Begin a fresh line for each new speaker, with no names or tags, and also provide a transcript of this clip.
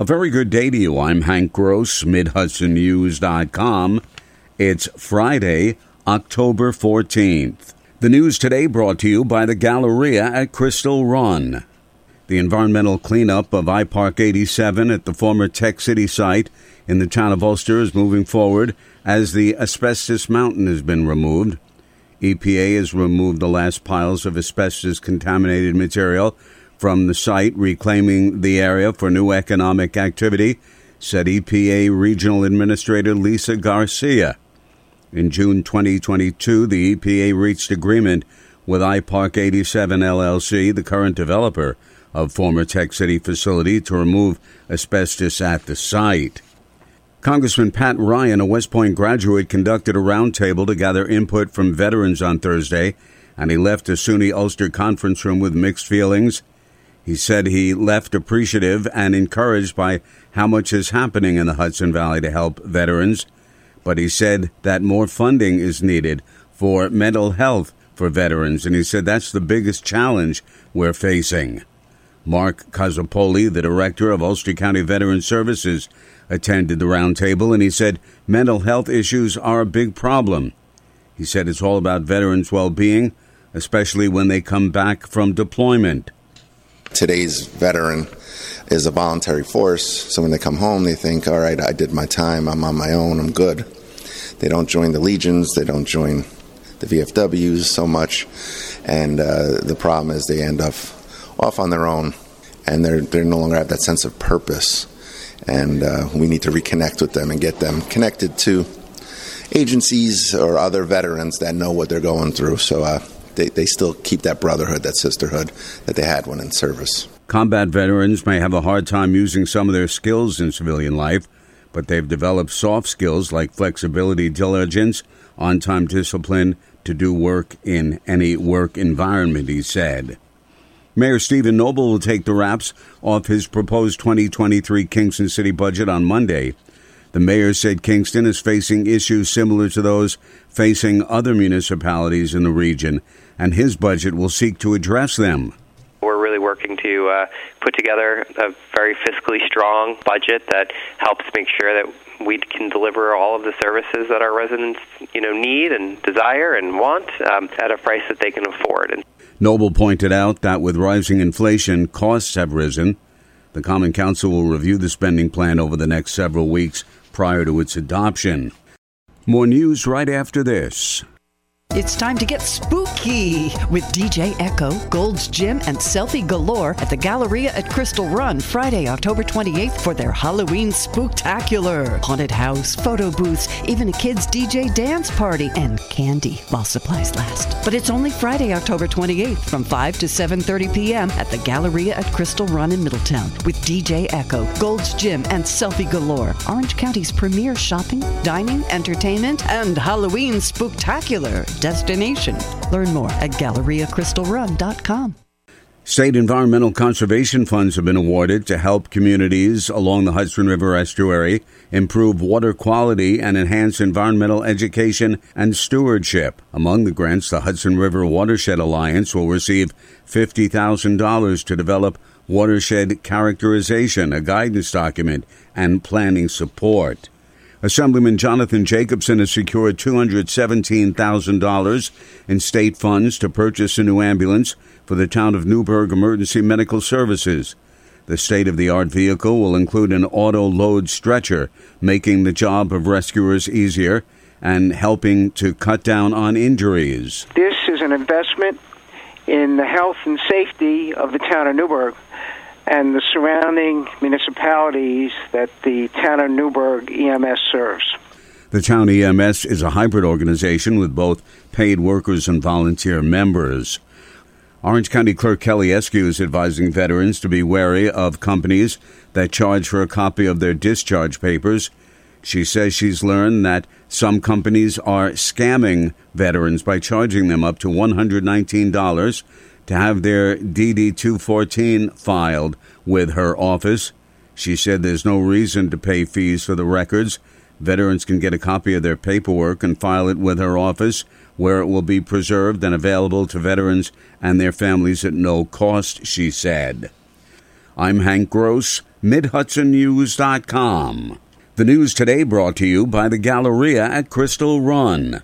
A very good day to you. I'm Hank Gross, MidHudsonNews.com. It's Friday, October 14th. The news today brought to you by the Galleria at Crystal Run. The environmental cleanup of iPark 87 at the former Tech City site in the town of Ulster is moving forward as the asbestos mountain has been removed. EPA has removed the last piles of asbestos contaminated material from the site, reclaiming the area for new economic activity, said EPA Regional Administrator Lisa Garcia. In June 2022, the EPA reached agreement with iPark 87 LLC, the current developer of former Tech City facility, to remove asbestos at the site. Congressman Pat Ryan, a West Point graduate, conducted a roundtable to gather input from veterans on Thursday, and he left the SUNY Ulster conference room with mixed feelings. He said he left appreciative and encouraged by how much is happening in the Hudson Valley to help veterans, but he said that more funding is needed for mental health for veterans, and he said that's the biggest challenge we're facing. Mark Cazzapoli, the director of Ulster County Veteran Services, attended the roundtable, and he said mental health issues are a big problem. He said it's all about veterans' well being, especially when they come back from deployment
today's veteran is a voluntary force. So when they come home, they think, all right, I did my time, I'm on my own, I'm good. They don't join the legions, they don't join the VFWs so much. And uh, the problem is they end up off on their own and they're, they no longer have that sense of purpose. And uh, we need to reconnect with them and get them connected to agencies or other veterans that know what they're going through. So uh, they, they still keep that brotherhood, that sisterhood that they had when in service.
Combat veterans may have a hard time using some of their skills in civilian life, but they've developed soft skills like flexibility, diligence, on time discipline to do work in any work environment, he said. Mayor Stephen Noble will take the wraps off his proposed 2023 Kingston City budget on Monday. The mayor said Kingston is facing issues similar to those facing other municipalities in the region, and his budget will seek to address them.
We're really working to uh, put together a very fiscally strong budget that helps make sure that we can deliver all of the services that our residents, you know, need and desire and want um, at a price that they can afford. And
Noble pointed out that with rising inflation, costs have risen. The Common Council will review the spending plan over the next several weeks prior to its adoption. More news right after this.
It's time to get spooky with DJ Echo, Gold's Gym, and Selfie Galore at the Galleria at Crystal Run Friday, October 28th for their Halloween spooktacular. Haunted house, photo booths, even a kids' DJ dance party, and candy while supplies last. But it's only Friday, October 28th from 5 to 7.30 p.m. at the Galleria at Crystal Run in Middletown with DJ Echo, Gold's Gym, and Selfie Galore, Orange County's premier shopping, dining, entertainment, and Halloween spooktacular destination. Learn more at GalleriaCrystalRun.com.
State environmental conservation funds have been awarded to help communities along the Hudson River estuary improve water quality and enhance environmental education and stewardship. Among the grants, the Hudson River Watershed Alliance will receive $50,000 to develop watershed characterization, a guidance document, and planning support. Assemblyman Jonathan Jacobson has secured $217,000 in state funds to purchase a new ambulance for the town of Newburgh Emergency Medical Services. The state of the art vehicle will include an auto load stretcher, making the job of rescuers easier and helping to cut down on injuries.
This is an investment in the health and safety of the town of Newburgh and the surrounding municipalities that the town of Newburgh EMS serves.
The town EMS is a hybrid organization with both paid workers and volunteer members. Orange County Clerk Kelly Eskew is advising veterans to be wary of companies that charge for a copy of their discharge papers. She says she's learned that some companies are scamming veterans by charging them up to $119 to have their DD 214 filed with her office. She said there's no reason to pay fees for the records. Veterans can get a copy of their paperwork and file it with her office, where it will be preserved and available to veterans and their families at no cost, she said. I'm Hank Gross, MidHudsonNews.com. The news today brought to you by the Galleria at Crystal Run.